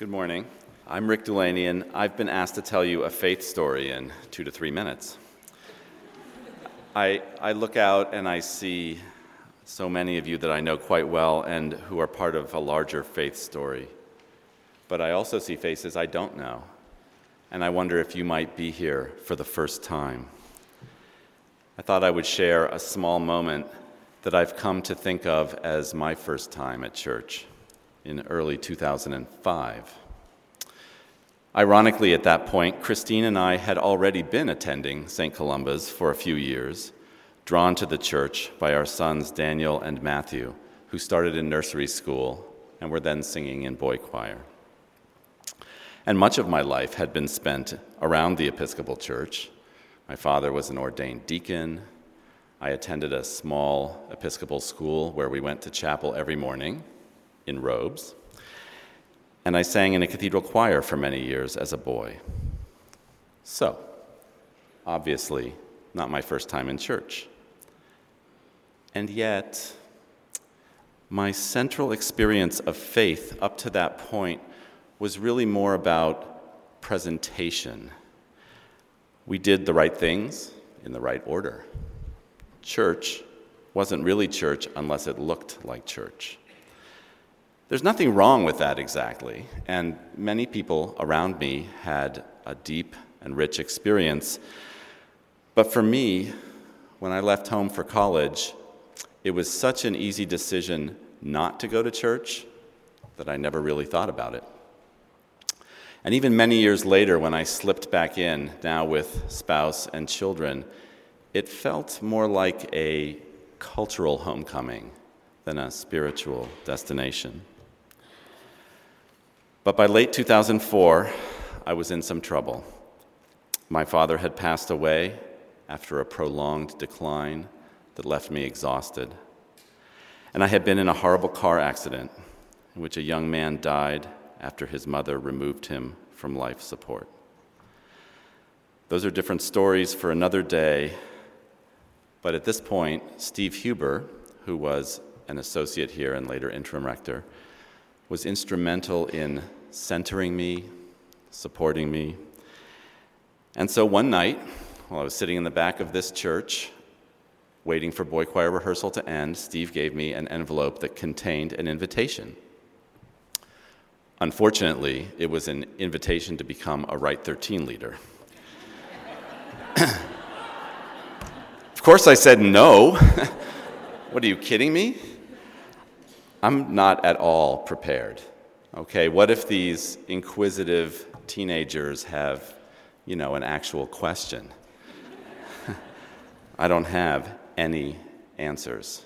Good morning. I'm Rick Delaney, and I've been asked to tell you a faith story in two to three minutes. I, I look out and I see so many of you that I know quite well and who are part of a larger faith story. But I also see faces I don't know, and I wonder if you might be here for the first time. I thought I would share a small moment that I've come to think of as my first time at church in early 2005. Ironically, at that point, Christine and I had already been attending St. Columba's for a few years, drawn to the church by our sons Daniel and Matthew, who started in nursery school and were then singing in boy choir. And much of my life had been spent around the Episcopal Church. My father was an ordained deacon. I attended a small Episcopal school where we went to chapel every morning in robes and I sang in a cathedral choir for many years as a boy. So, obviously, not my first time in church. And yet, my central experience of faith up to that point was really more about presentation. We did the right things in the right order. Church wasn't really church unless it looked like church. There's nothing wrong with that exactly, and many people around me had a deep and rich experience. But for me, when I left home for college, it was such an easy decision not to go to church that I never really thought about it. And even many years later, when I slipped back in, now with spouse and children, it felt more like a cultural homecoming than a spiritual destination. But by late 2004, I was in some trouble. My father had passed away after a prolonged decline that left me exhausted. And I had been in a horrible car accident in which a young man died after his mother removed him from life support. Those are different stories for another day, but at this point, Steve Huber, who was an associate here and later interim rector, was instrumental in centering me, supporting me. And so one night, while I was sitting in the back of this church, waiting for boy choir rehearsal to end, Steve gave me an envelope that contained an invitation. Unfortunately, it was an invitation to become a Rite 13 leader. of course, I said no. what are you kidding me? I'm not at all prepared. Okay, what if these inquisitive teenagers have, you know, an actual question? I don't have any answers.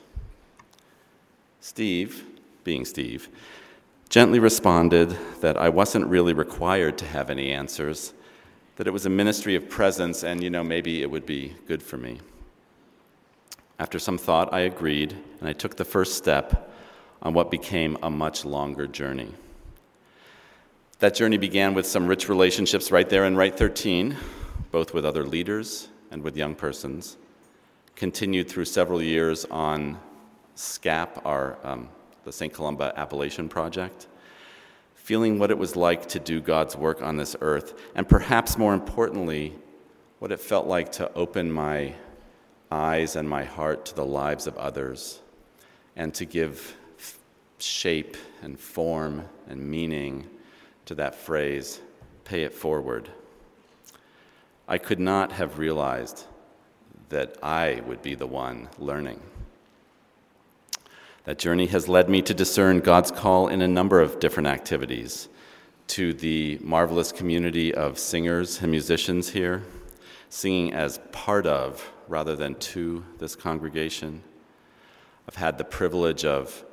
Steve, being Steve, gently responded that I wasn't really required to have any answers, that it was a ministry of presence, and, you know, maybe it would be good for me. After some thought, I agreed, and I took the first step on what became a much longer journey. That journey began with some rich relationships right there in Rite 13, both with other leaders and with young persons. Continued through several years on SCAP, our, um, the St. Columba Appalachian Project, feeling what it was like to do God's work on this earth, and perhaps more importantly, what it felt like to open my eyes and my heart to the lives of others and to give shape and form and meaning to that phrase, pay it forward. I could not have realized that I would be the one learning. That journey has led me to discern God's call in a number of different activities to the marvelous community of singers and musicians here, singing as part of rather than to this congregation. I've had the privilege of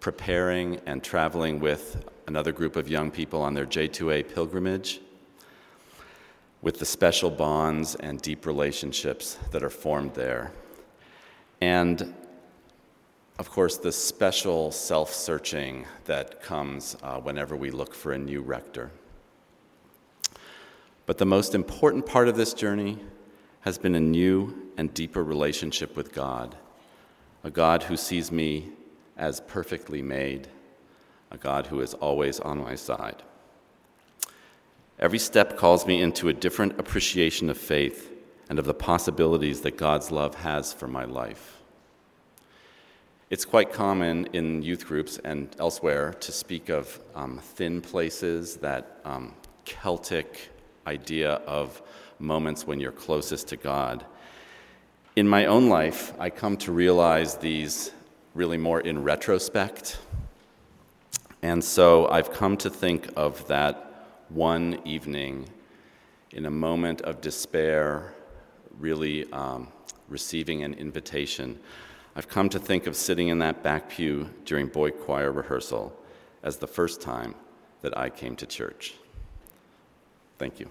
preparing and traveling with another group of young people on their J2A pilgrimage with the special bonds and deep relationships that are formed there. And of course, the special self searching that comes uh, whenever we look for a new rector. But the most important part of this journey has been a new and deeper relationship with God, a God who sees me as perfectly made, a God who is always on my side. Every step calls me into a different appreciation of faith and of the possibilities that God's love has for my life. It's quite common in youth groups and elsewhere to speak of um, thin places, that um, Celtic idea of moments when you're closest to God. In my own life, I come to realize these really more in retrospect. And so I've come to think of that one evening in a moment of despair, really um, receiving an invitation. I've come to think of sitting in that back pew during boy choir rehearsal as the first time that I came to church. Thank you.